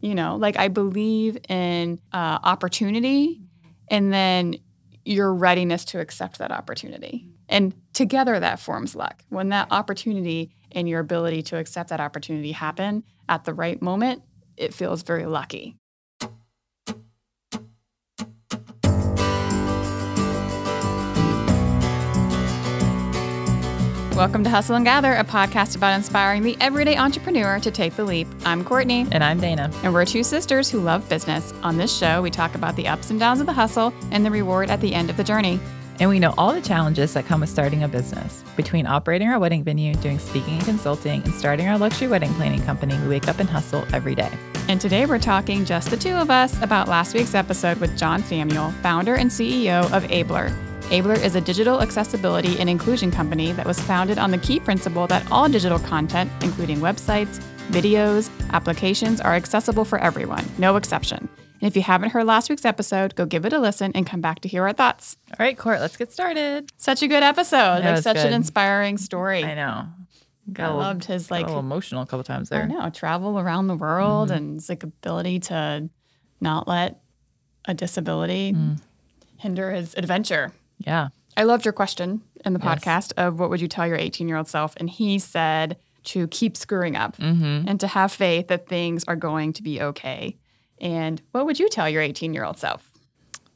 You know, like I believe in uh, opportunity and then your readiness to accept that opportunity. And together that forms luck. When that opportunity and your ability to accept that opportunity happen at the right moment, it feels very lucky. Welcome to Hustle and Gather, a podcast about inspiring the everyday entrepreneur to take the leap. I'm Courtney. And I'm Dana. And we're two sisters who love business. On this show, we talk about the ups and downs of the hustle and the reward at the end of the journey. And we know all the challenges that come with starting a business. Between operating our wedding venue, doing speaking and consulting, and starting our luxury wedding planning company, we wake up and hustle every day. And today we're talking, just the two of us, about last week's episode with John Samuel, founder and CEO of Ablr. Ablr is a digital accessibility and inclusion company that was founded on the key principle that all digital content, including websites, videos, applications, are accessible for everyone, no exception. And if you haven't heard last week's episode, go give it a listen and come back to hear our thoughts. All right, Court, let's get started. Such a good episode. Like such good. an inspiring story. I know. Got I little, loved his like a little emotional a couple times there. I know, travel around the world mm-hmm. and his like ability to not let a disability mm. hinder his adventure. Yeah. I loved your question in the yes. podcast of what would you tell your 18 year old self? And he said to keep screwing up mm-hmm. and to have faith that things are going to be okay. And what would you tell your 18 year old self?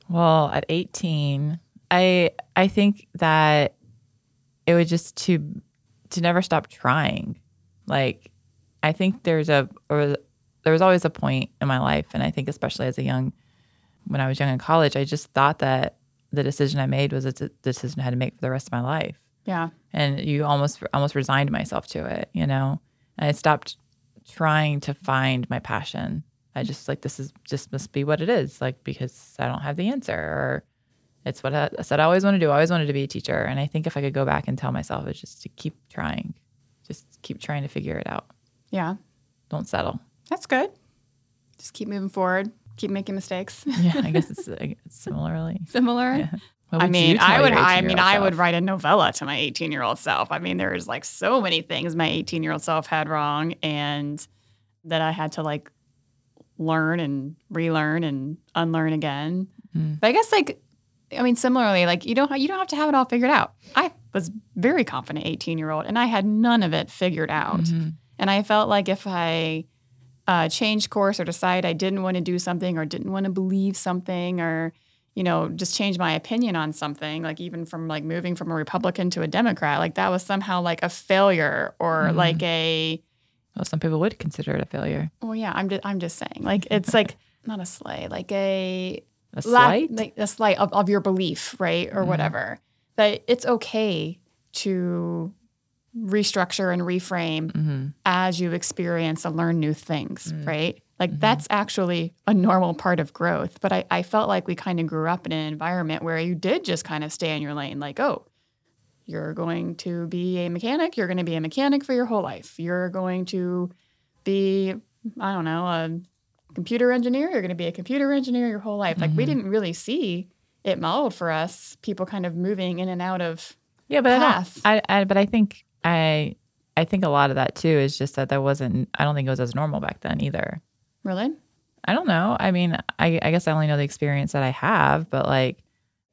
Well, at 18, I I think that it was just to to never stop trying. Like I think there's a or there was always a point in my life and I think especially as a young when I was young in college, I just thought that the decision I made was a decision I had to make for the rest of my life. Yeah. And you almost almost resigned myself to it, you know. And I stopped trying to find my passion. I just like this is just must be what it is, like because I don't have the answer or it's what I, I said I always want to do. I always wanted to be a teacher. And I think if I could go back and tell myself it's just to keep trying. Just keep trying to figure it out. Yeah. Don't settle. That's good. Just keep moving forward keep making mistakes. yeah, I guess it's, it's similarly similar. Yeah. I mean, I would. I mean, I would write a novella to my 18 year old self. I mean, there's like so many things my 18 year old self had wrong, and that I had to like learn and relearn and unlearn again. Mm. But I guess like, I mean, similarly, like you don't you don't have to have it all figured out. I was very confident 18 year old, and I had none of it figured out. Mm-hmm. And I felt like if I uh, change course or decide I didn't want to do something or didn't want to believe something or you know just change my opinion on something like even from like moving from a republican to a democrat like that was somehow like a failure or mm. like a well some people would consider it a failure well yeah i'm just i'm just saying like it's like not a slay like a a slight like a slight of, of your belief right or mm. whatever that it's okay to restructure and reframe mm-hmm. as you experience and learn new things, mm-hmm. right? Like mm-hmm. that's actually a normal part of growth. But I, I felt like we kind of grew up in an environment where you did just kind of stay in your lane, like, oh, you're going to be a mechanic, you're going to be a mechanic for your whole life. You're going to be, I don't know, a computer engineer, you're going to be a computer engineer your whole life. Like we mm-hmm. didn't really see it modeled for us, people kind of moving in and out of yeah, but path. I, I, I but I think I I think a lot of that too is just that there wasn't. I don't think it was as normal back then either. Really? I don't know. I mean, I, I guess I only know the experience that I have, but like,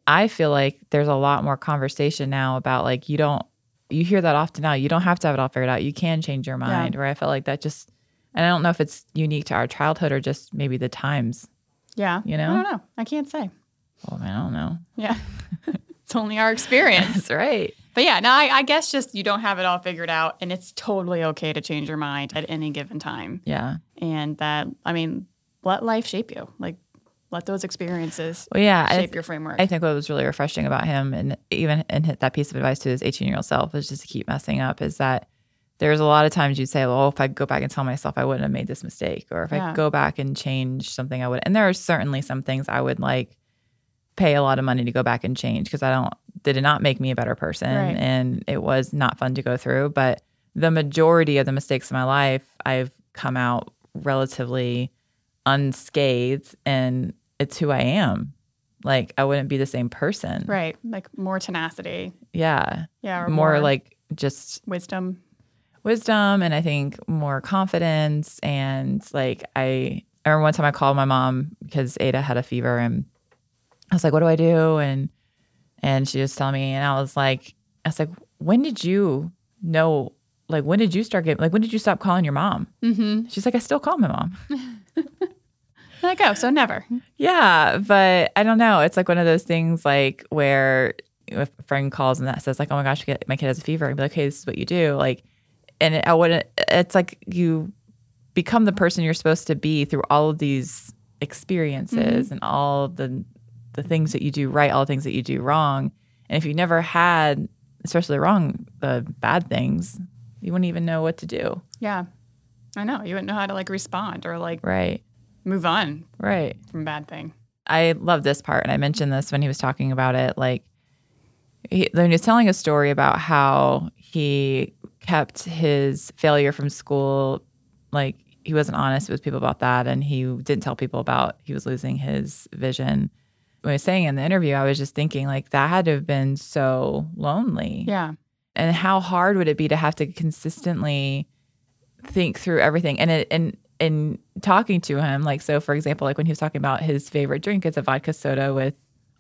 I feel like there's a lot more conversation now about like you don't. You hear that often now. You don't have to have it all figured out. You can change your mind. Yeah. Where I felt like that just, and I don't know if it's unique to our childhood or just maybe the times. Yeah. You know. I don't know. I can't say. Well, I, don't know. Yeah. it's only our experience. Right. But yeah, no, I, I, guess just you don't have it all figured out, and it's totally okay to change your mind at any given time. Yeah. And that, I mean, let life shape you. Like, let those experiences well, yeah, shape th- your framework. I think what was really refreshing about him, and even and hit that piece of advice to his 18 year old self, is just to keep messing up, is that there's a lot of times you'd say, well, if I go back and tell myself I wouldn't have made this mistake, or if yeah. I go back and change something, I would. And there are certainly some things I would like pay a lot of money to go back and change because I don't, did not make me a better person. Right. And it was not fun to go through. But the majority of the mistakes in my life, I've come out relatively unscathed and it's who I am. Like I wouldn't be the same person. Right. Like more tenacity. Yeah. Yeah. More, more like just wisdom wisdom and I think more confidence. And like I, I remember one time I called my mom because Ada had a fever and I was like, what do I do? And and she was telling me, and I was like, I was like, when did you know? Like, when did you start getting? Like, when did you stop calling your mom? Mm-hmm. She's like, I still call my mom. I go, so never. Yeah, but I don't know. It's like one of those things, like where if a friend calls and that says, like, oh my gosh, my kid has a fever, and be like, okay, this is what you do. Like, and it, I wouldn't, it's like you become the person you're supposed to be through all of these experiences mm-hmm. and all the the things that you do right, all the things that you do wrong. And if you never had, especially the wrong, the bad things, you wouldn't even know what to do. Yeah. I know. You wouldn't know how to like respond or like right move on right from bad thing. I love this part, and I mentioned this when he was talking about it. Like he, when he was telling a story about how he kept his failure from school, like he wasn't honest with people about that, and he didn't tell people about he was losing his vision. When I was saying in the interview, I was just thinking like that had to have been so lonely. Yeah. And how hard would it be to have to consistently think through everything? And it and in talking to him, like so for example, like when he was talking about his favorite drink, it's a vodka soda with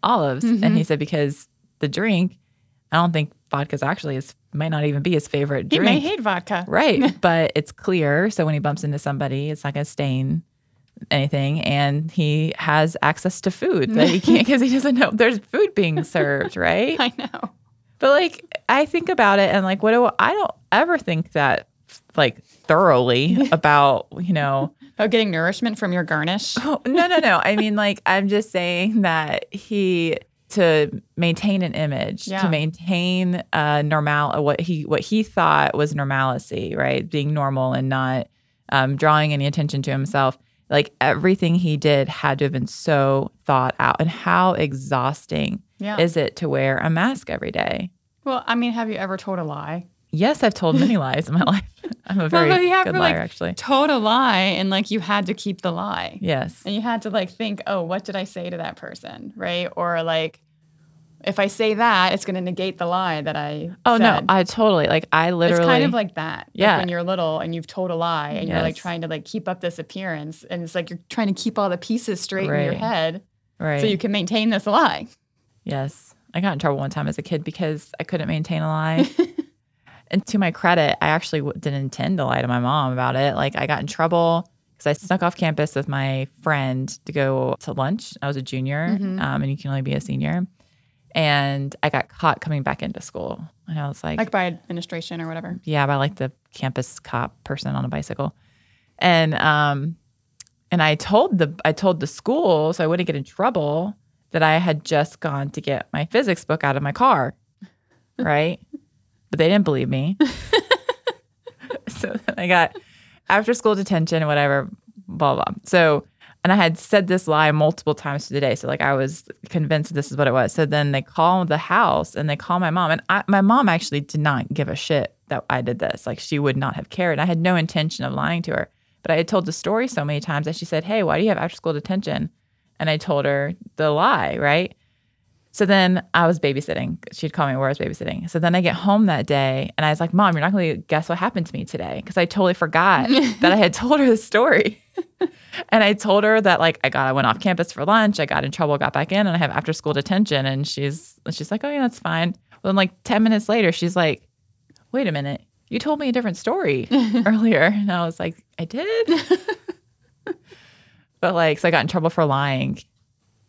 olives. Mm-hmm. And he said because the drink, I don't think vodka's actually his might not even be his favorite drink. He may hate vodka. Right. but it's clear. So when he bumps into somebody, it's not gonna stain anything. And he has access to food that he can't because he doesn't know there's food being served, right? I know. But like I think about it and like what do I don't ever think that like thoroughly about, you know, oh, getting nourishment from your garnish. Oh, no, no, no. I mean, like, I'm just saying that he to maintain an image, yeah. to maintain a normal what he what he thought was normalcy, right? Being normal and not um, drawing any attention to himself. Like everything he did had to have been so thought out. And how exhausting yeah. is it to wear a mask every day? Well, I mean, have you ever told a lie? Yes, I've told many lies in my life. I'm a very well, you have good liar, like, actually. Told a lie, and like you had to keep the lie. Yes, and you had to like think, oh, what did I say to that person, right? Or like, if I say that, it's going to negate the lie that I. Oh said. no, I totally like. I literally. It's kind of like that. Yeah. Like when you're little and you've told a lie, and yes. you're like trying to like keep up this appearance, and it's like you're trying to keep all the pieces straight right. in your head, right? So you can maintain this lie. Yes, I got in trouble one time as a kid because I couldn't maintain a lie. And to my credit, I actually didn't intend to lie to my mom about it. Like I got in trouble because I snuck off campus with my friend to go to lunch. I was a junior, mm-hmm. um, and you can only be a senior. And I got caught coming back into school, and I was like, like by administration or whatever. Yeah, by like the campus cop person on a bicycle, and um, and I told the I told the school so I wouldn't get in trouble that I had just gone to get my physics book out of my car, right? but they didn't believe me. so then I got after school detention, whatever, blah, blah. So, and I had said this lie multiple times to the day. So, like, I was convinced this is what it was. So then they call the house and they call my mom. And I, my mom actually did not give a shit that I did this. Like, she would not have cared. I had no intention of lying to her. But I had told the story so many times that she said, Hey, why do you have after school detention? And I told her the lie, right? So then I was babysitting. She'd call me where I was babysitting. So then I get home that day and I was like, Mom, you're not going to guess what happened to me today. Because I totally forgot that I had told her the story. And I told her that like I got I went off campus for lunch, I got in trouble, got back in, and I have after school detention. And she's she's like, Oh yeah, that's fine. Well then like 10 minutes later, she's like, Wait a minute, you told me a different story earlier. And I was like, I did. but like, so I got in trouble for lying.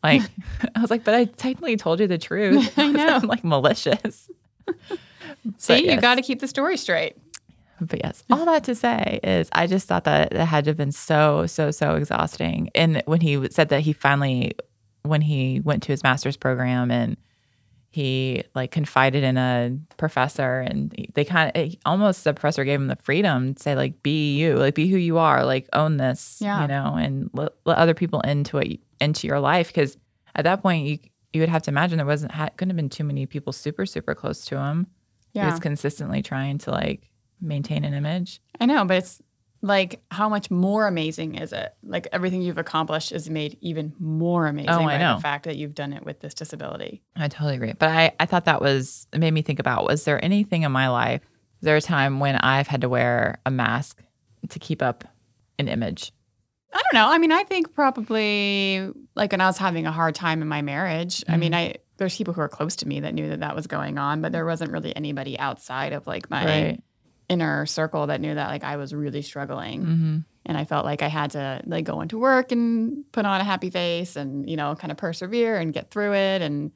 Like, I was like, but I technically told you the truth. I know. I'm like malicious. See, yes. you got to keep the story straight. But yes, all that to say is I just thought that it had to have been so, so, so exhausting. And when he said that he finally, when he went to his master's program and he like confided in a professor and they kind of almost the professor gave him the freedom to say like be you like be who you are like own this yeah. you know and let, let other people into it into your life because at that point you you would have to imagine there wasn't ha- couldn't have been too many people super super close to him yeah. he was consistently trying to like maintain an image i know but it's like how much more amazing is it? Like everything you've accomplished is made even more amazing oh, by know. the fact that you've done it with this disability. I totally agree. But I, I thought that was it made me think about was there anything in my life? Is there a time when I've had to wear a mask to keep up an image? I don't know. I mean, I think probably like when I was having a hard time in my marriage. Mm-hmm. I mean, mm-hmm. I there's people who are close to me that knew that that was going on, but there wasn't really anybody outside of like my right inner circle that knew that like I was really struggling. Mm-hmm. And I felt like I had to like go into work and put on a happy face and, you know, kind of persevere and get through it. And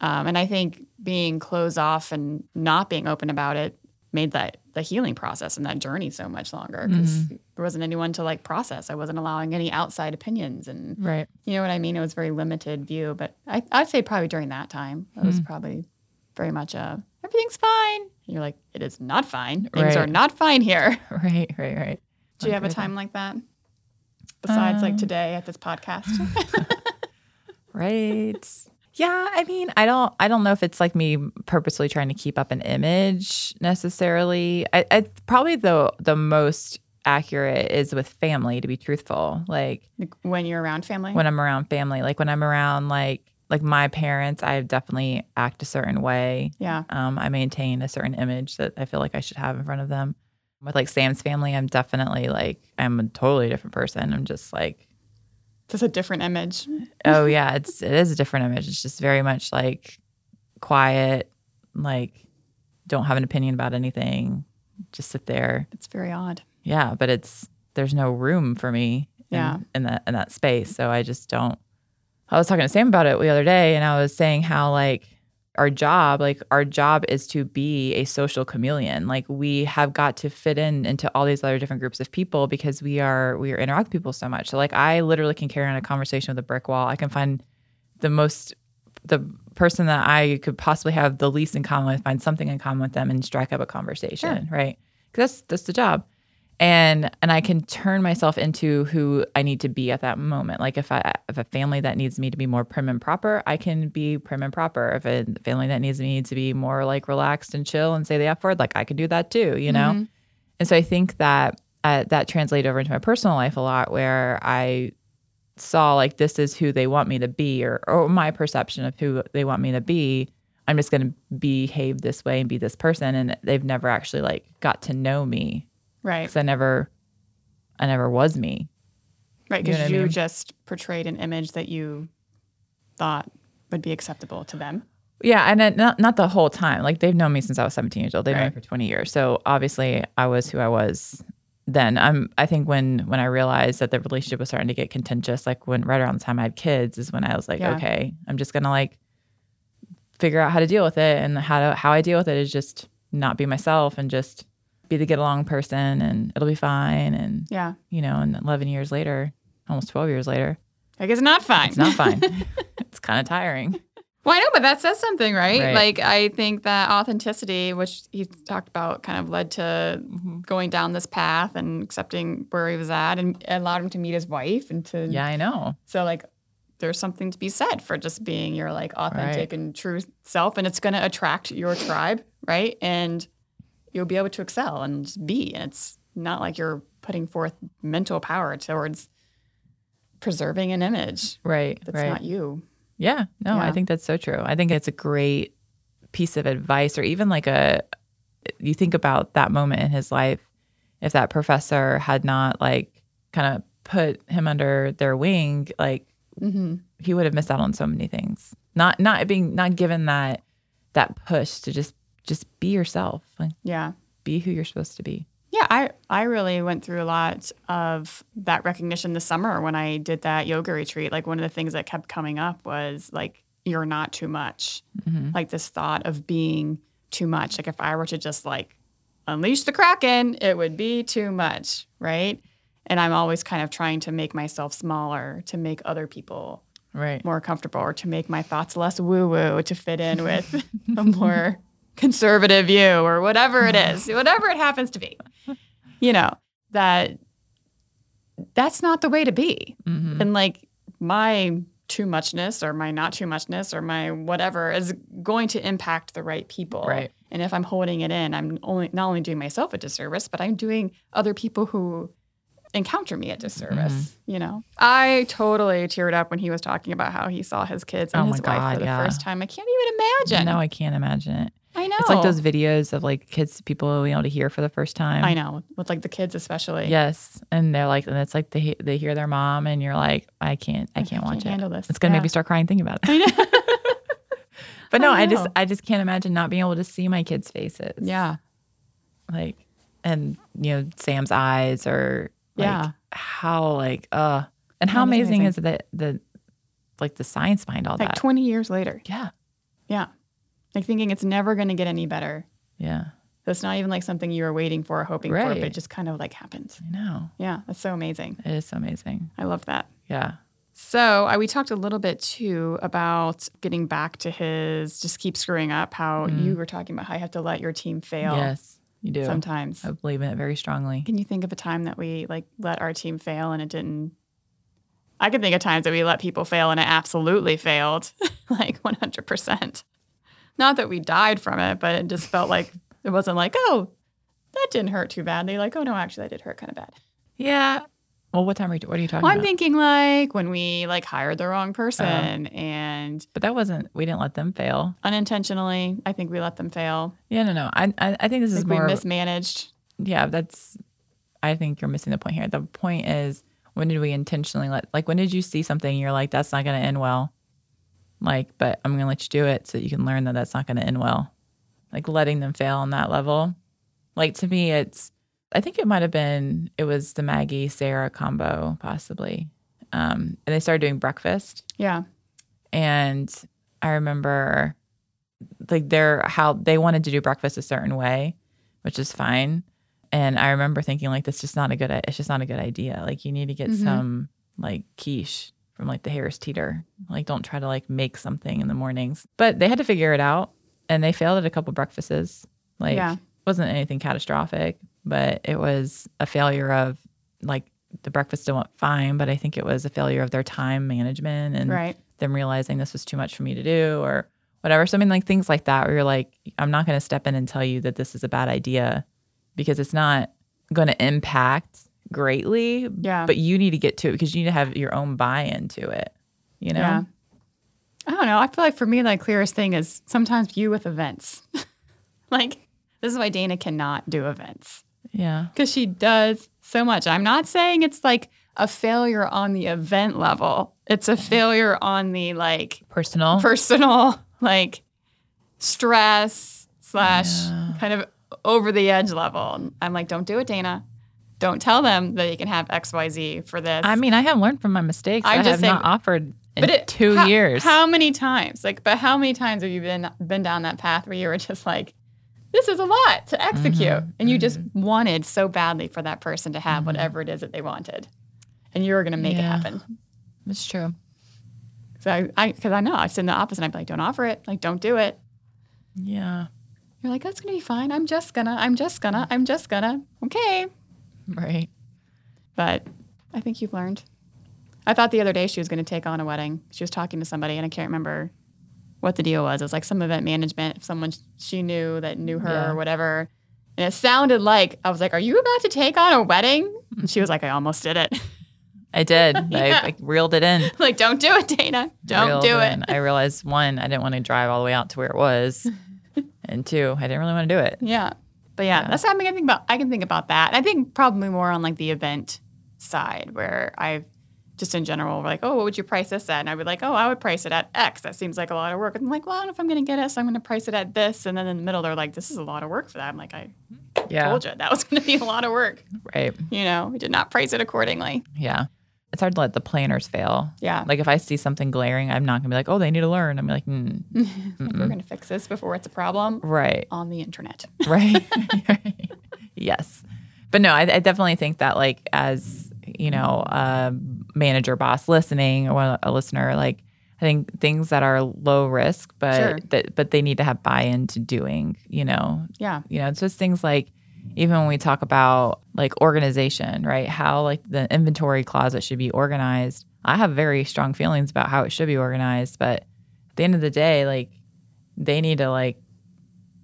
um, and I think being closed off and not being open about it made that the healing process and that journey so much longer because mm-hmm. there wasn't anyone to like process. I wasn't allowing any outside opinions and right. You know what I mean? It was very limited view. But I, I'd say probably during that time, it was mm-hmm. probably very much a everything's fine. You're like, it is not fine. Things right. are not fine here. Right, right, right. Do you have a time like that? Besides um, like today at this podcast? right. Yeah, I mean, I don't I don't know if it's like me purposely trying to keep up an image necessarily. I, I probably the the most accurate is with family to be truthful. Like when you're around family? When I'm around family. Like when I'm around like like my parents, I definitely act a certain way. Yeah. Um, I maintain a certain image that I feel like I should have in front of them. With like Sam's family, I'm definitely like I'm a totally different person. I'm just like just a different image. oh yeah, it's it is a different image. It's just very much like quiet, like don't have an opinion about anything. Just sit there. It's very odd. Yeah, but it's there's no room for me in, yeah. in that in that space. So I just don't I was talking to Sam about it the other day, and I was saying how like our job, like our job is to be a social chameleon. Like we have got to fit in into all these other different groups of people because we are we are interact with people so much. So like I literally can carry on a conversation with a brick wall. I can find the most the person that I could possibly have the least in common with, find something in common with them and strike up a conversation, sure. right? Because that's that's the job and and I can turn myself into who I need to be at that moment. Like if I if a family that needs me to be more prim and proper, I can be prim and proper. If a family that needs me to be more like relaxed and chill and say the F word, like I can do that too, you know. Mm-hmm. And so I think that uh, that translated over into my personal life a lot, where I saw like this is who they want me to be, or or my perception of who they want me to be. I'm just going to behave this way and be this person, and they've never actually like got to know me Right. Because I never, I never was me. Right. Because you, know you I mean? just portrayed an image that you thought would be acceptable to them. Yeah, and then not not the whole time. Like they've known me since I was 17 years old. They've right. known me for 20 years. So obviously, I was who I was then. I'm. I think when when I realized that the relationship was starting to get contentious, like when right around the time I had kids, is when I was like, yeah. okay, I'm just gonna like figure out how to deal with it, and how to how I deal with it is just not be myself and just be the get along person and it'll be fine. And yeah, you know, and 11 years later, almost 12 years later, I guess not fine. It's not fine. it's kind of tiring. Well, I know, but that says something, right? right? Like, I think that authenticity, which he talked about, kind of led to mm-hmm. going down this path and accepting where he was at and allowed him to meet his wife and to. Yeah, I know. So, like, there's something to be said for just being your like authentic right. and true self, and it's going to attract your tribe, right? And you'll be able to excel and just be. And it's not like you're putting forth mental power towards preserving an image. Right. That's right. not you. Yeah. No, yeah. I think that's so true. I think it's a great piece of advice, or even like a, you think about that moment in his life, if that professor had not like kind of put him under their wing, like mm-hmm. he would have missed out on so many things. Not, not being, not given that, that push to just just be yourself. Like, yeah. Be who you're supposed to be. Yeah, I, I really went through a lot of that recognition this summer when I did that yoga retreat. Like one of the things that kept coming up was like, you're not too much. Mm-hmm. Like this thought of being too much. Like if I were to just like unleash the kraken, it would be too much, right? And I'm always kind of trying to make myself smaller to make other people right. more comfortable or to make my thoughts less woo woo to fit in with a more conservative view or whatever it is, whatever it happens to be. You know, that that's not the way to be. Mm-hmm. And like my too muchness or my not too muchness or my whatever is going to impact the right people. Right. And if I'm holding it in, I'm only not only doing myself a disservice, but I'm doing other people who encounter me a disservice. Mm-hmm. You know, I totally teared up when he was talking about how he saw his kids and Oh his my wife God, for the yeah. first time. I can't even imagine. No, I can't imagine it. I know. It's like those videos of like kids, people being able to hear for the first time. I know with like the kids especially. Yes, and they're like, and it's like they they hear their mom, and you're like, I can't, I can't watch it. handle this. It's gonna Yeah. make me start crying thinking about it. I. But no, I I, just. I just can't imagine not being able to see my kids' faces. yeah. like and you know Sam's eyes or like, Yeah. how like uh and how amazing, amazing. is that the like the science behind all that. Like that 20 years later. yeah Yeah. Like thinking it's never going to get any better. yeah So it's not even like something you were waiting for or hoping for, but it just kind of like happened. I know Yeah. That's so amazing. it is so amazing I love that. yeah So I, we talked a little bit too about getting back to his just keep screwing up, how Mm. you were talking about how you have to let your team fail yes you do sometimes. I believe in it very strongly Can you think of a time that we like let our team fail and it didn't? I can think of times that we let people fail and it absolutely failed, like 100%. Not that we died from it, but it just felt like it wasn't like, oh, that didn't hurt too badly. Like, oh no, actually, that did hurt kind of bad. yeah well what time are you what are you talking Well, I'm about thinking like when we like hired the wrong person uh-huh. and but that wasn't we didn't let them fail unintentionally, I think we let them fail. yeah no no I I, I think this I is think we more mismanaged. yeah, that's. I think you're missing the point here. The point is, when did we intentionally let? Like, when did you see something and you're like, that's not going to end well? Like, but I'm going to let you do it so that you can learn that that's not going to end well. Like letting them fail on that level. Like to me, it's. I think it might have been it was the Maggie Sarah combo possibly, um, and they started doing breakfast Yeah. and I remember like their how they wanted to do breakfast a certain way, which is fine. And I remember thinking like that's just not a good it's just not a good idea. Like you need to get Mhm. some like quiche from like the Harris Teeter. Like don't try to like make something in the mornings. But they had to figure it out and they failed at a couple breakfasts. Like Yeah. wasn't anything catastrophic, but it was a failure of like the breakfast still went fine, but I think it was a failure of their time management and Right. them realizing this was too much for me to do or whatever. So I mean like things like that where you're like, I'm not gonna step in and tell you that this is a bad idea because it's not gonna impact greatly. Yeah. But you need to get to it because you need to have your own buy into it. You know? Yeah. I don't know. I feel like for me, the clearest thing is sometimes you with events. like, this is why Dana cannot do events Yeah. because she does so much. I'm not saying it's like a failure on the event level, it's a mm-hmm. failure on the like Personal. personal, like stress slash Yeah. kind of over the edge level. I'm like, don't do it, Dana. Don't tell them that you can have XYZ for this. I mean, I have learned from my mistakes. I'm I just have saying- not offered in but it, two how, years. How many times? Like, but how many times have you been been down that path where you were just like, this is a lot to execute, Mhm, and you just wanted so badly for that person to have Mhm. whatever it is that they wanted, and you were going to make it happen. It's true. So I, I, because I know I've seen the opposite. I'd be like, don't offer it. Like, don't do it. Yeah. You're like, that's going to be fine. I'm just gonna. I'm just gonna. I'm just gonna. Okay. Right. But I think you've learned. I thought the other day she was going to take on a wedding. She was talking to somebody, and I can't remember what the deal was. It was like some event management, someone she knew that knew her Yeah. or whatever. And it sounded like I was like, "Are you about to take on a wedding?" And she was like, "I almost did it." I did. Yeah. I like reeled it in. like, don't do it, Dana. Don't reeled do it. in. I realized one, I didn't want to drive all the way out to where it was, and two, I didn't really want to do it. Yeah. But yeah, Yeah. that's something I think about. I can think about that. I think probably more on like the event side where I've just in general, we're like, oh, what would you price this at? And I would be like, oh, I would price it at X. That seems like a lot of work. And I'm like, well, I don't know if I'm going to get it, so I'm going to price it at this. And then in the middle, they're like, this is a lot of work for that. I'm like, I Yeah. told you that was going to be a lot of work. Right. You know, we did not price it accordingly. Yeah. It's hard to let the planners fail. Yeah. Like if I see something glaring, I'm not gonna be like, oh, they need to learn. I'm like, mm, we're going to fix this before it's a problem right, on the internet. right, yes. But no, I, I definitely think that like as you know, um, manager, boss listening or a listener, like I think things that are low risk, but sure. that but they need to have buy-in to doing, you know. Yeah. You know, it's just things like even when we talk about like organization, right? How like the inventory closet should be organized. I have very strong feelings about how it should be organized, but at the end of the day, like they need to like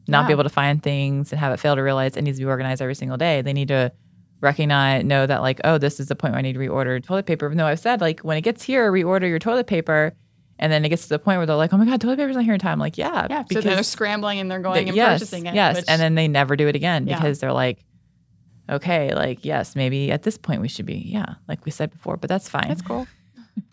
not yeah. be able to find things and have it fail to realize it needs to be organized every single day. They need to recognize, know that like, oh, this is the point where I need to reorder toilet paper. No, I've said like when it gets here, reorder your toilet paper. And then it gets to the point where they're like, oh my God, toilet paper's not here in time. I'm like, yeah. Yeah. Because so they're scrambling and they're going they, and yes, purchasing it. Yes. Which, and then they never do it again yeah. because they're like, okay, like, yes, maybe at this point we should be, yeah, like we said before, but that's fine. That's cool.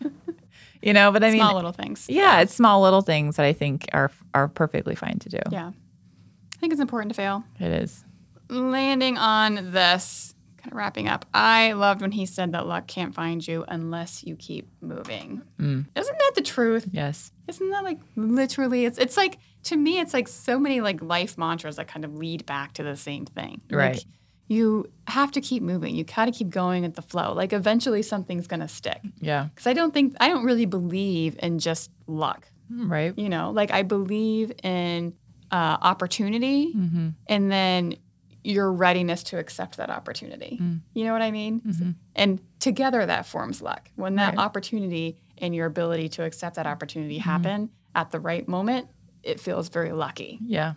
you know, but I mean, small little things. Yeah, yeah, it's small little things that I think are are perfectly fine to do. Yeah. I think it's important to fail. It is. Landing on this, kind of wrapping up, I loved when he said that luck can't find you unless you keep moving. Mm. Isn't that the truth? Yes. Isn't that like literally? It's it's like to me, it's like so many like life mantras that kind of lead back to the same thing. Right. Like, you have to keep moving. You got to keep going at the flow. Like eventually something's going to stick. Yeah. Cuz I don't think I don't really believe in just luck. Right. You know, like I believe in uh, opportunity mm-hmm. and then your readiness to accept that opportunity. Mm. You know what I mean? Mm-hmm. And together that forms luck. When that right. opportunity and your ability to accept that opportunity mm-hmm. happen at the right moment, it feels very lucky. Yeah.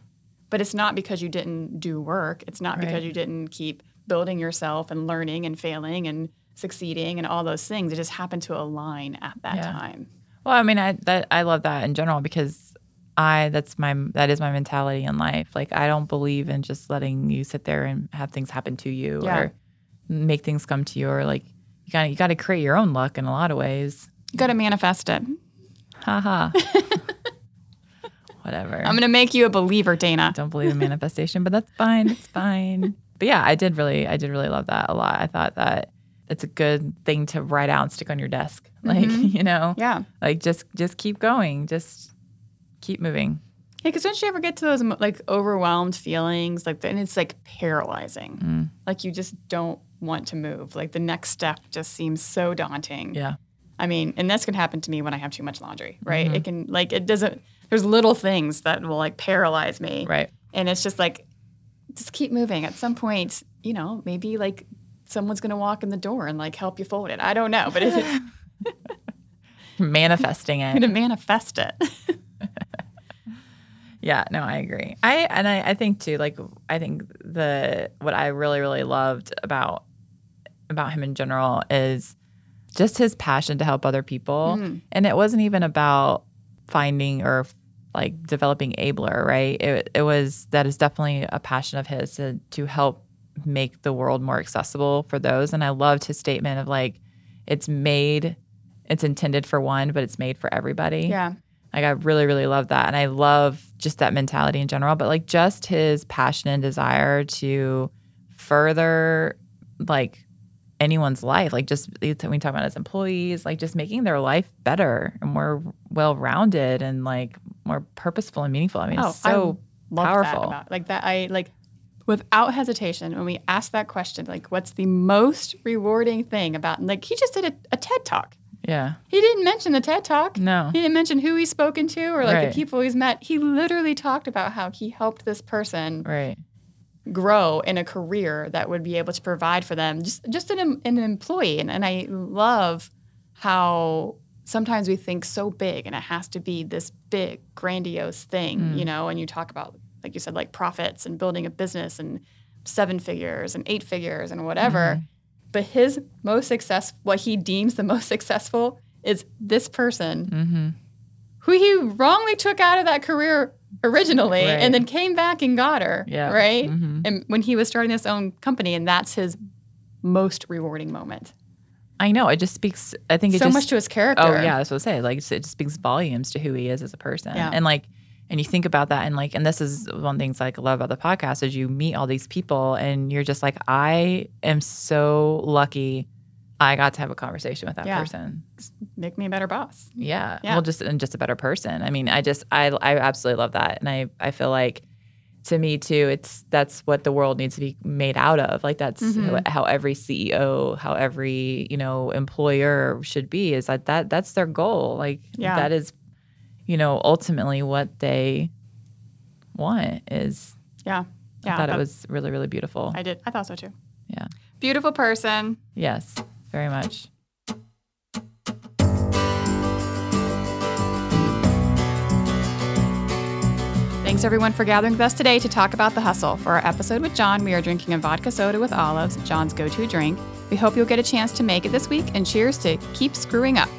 But it's not because you didn't do work. It's not right. because you didn't keep building yourself and learning and failing and succeeding and all those things. It just happened to align at that yeah. time. Well, I mean, I that I love that in general because I that's my that is my mentality in life. Like I don't believe in just letting you sit there and have things happen to you yeah. or make things come to you or like you got you got to create your own luck in a lot of ways. You got to manifest it. Haha. Whatever. I'm gonna make you a believer, Dana. Don't believe in manifestation, but that's fine. It's fine. but yeah, I did really, I did really love that a lot. I thought that it's a good thing to write out and stick on your desk. Like, mm-hmm. you know, yeah, like just, just keep going. Just keep moving. Yeah, because don't you ever get to those like overwhelmed feelings, like and it's like paralyzing. Mm. Like you just don't want to move. Like the next step just seems so daunting. Yeah. I mean, and this can happen to me when I have too much laundry, right? Mm-hmm. It can like it doesn't. There's little things that will like paralyze me, right? And it's just like, just keep moving. At some point, you know, maybe like someone's gonna walk in the door and like help you fold it. I don't know, but if it manifesting it, gonna manifest it. Yeah, no, I agree. I and I, I think too, like I think the what I really, really loved about about him in general is just his passion to help other people. Mm. And it wasn't even about finding or like developing Ablr, right? It it was that is definitely a passion of his to to help make the world more accessible for those. And I loved his statement of like it's made it's intended for one, but it's made for everybody. Yeah. Like I really, really love that. And I love just that mentality in general, but like just his passion and desire to further like anyone's life, like just we talk about as employees, like just making their life better and more well rounded and like more purposeful and meaningful. I mean, oh, it's so powerful. That about, like that I like without hesitation when we ask that question, like what's the most rewarding thing about like he just did a, a TED talk. Yeah. He didn't mention the TED Talk. No. He didn't mention who he's spoken to or like right. the people he's met. He literally talked about how he helped this person right. grow in a career that would be able to provide for them, just just an, an employee. And, and I love how sometimes we think so big and it has to be this big, grandiose thing, mm. you know, and you talk about, like you said, like profits and building a business and seven figures and eight figures and whatever. Mm but his most success, what he deems the most successful, is this person mm-hmm. who he wrongly took out of that career originally right. and then came back and got her. Yeah. Right. Mm-hmm. And when he was starting his own company, and that's his most rewarding moment. I know. It just speaks. I think it so just, much to his character. Oh yeah, that's what I say. Like it just speaks volumes to who he is as a person. Yeah. And like and you think about that and like and this is one of the things like I love about the podcast is you meet all these people and you're just like I am so lucky I got to have a conversation with that yeah. person. Make me a better boss. Yeah. yeah. Well just and just a better person. I mean, I just I I absolutely love that. And I I feel like to me too it's that's what the world needs to be made out of like that's mm-hmm. how every ceo how every you know employer should be is that, that that's their goal like yeah. that is you know ultimately what they want is yeah. Yeah i thought it was really really beautiful. I did. I thought so too. Yeah. Beautiful person. Yes very much. Thanks everyone for gathering with us today to talk about the hustle. For our episode with John, we are drinking a vodka soda with olives, John's go to drink. We hope you'll get a chance to make it this week, and cheers to keep screwing up.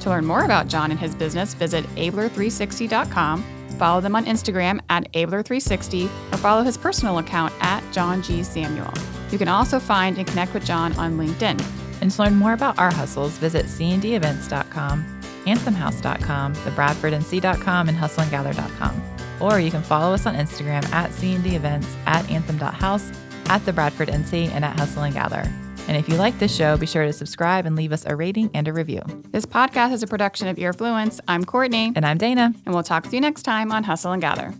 To learn more about John and his business, visit Ablr360.com, follow them on Instagram at Ablr360, or follow his personal account at John G. Samuel. You can also find and connect with John on LinkedIn. And to learn more about our hustles, visit cndevents.com, anthemhouse.com, thebradfordnc.com, and hustleandgather.com. Or you can follow us on Instagram at C&D Events, at Anthem.house, at the Bradford NC, and at Hustle. And if you like this show, be sure to subscribe and leave us a rating and a review. This podcast is a production of Earfluence. I'm Courtney. And I'm Dana. And we'll talk with you next time on Hustle and Gather.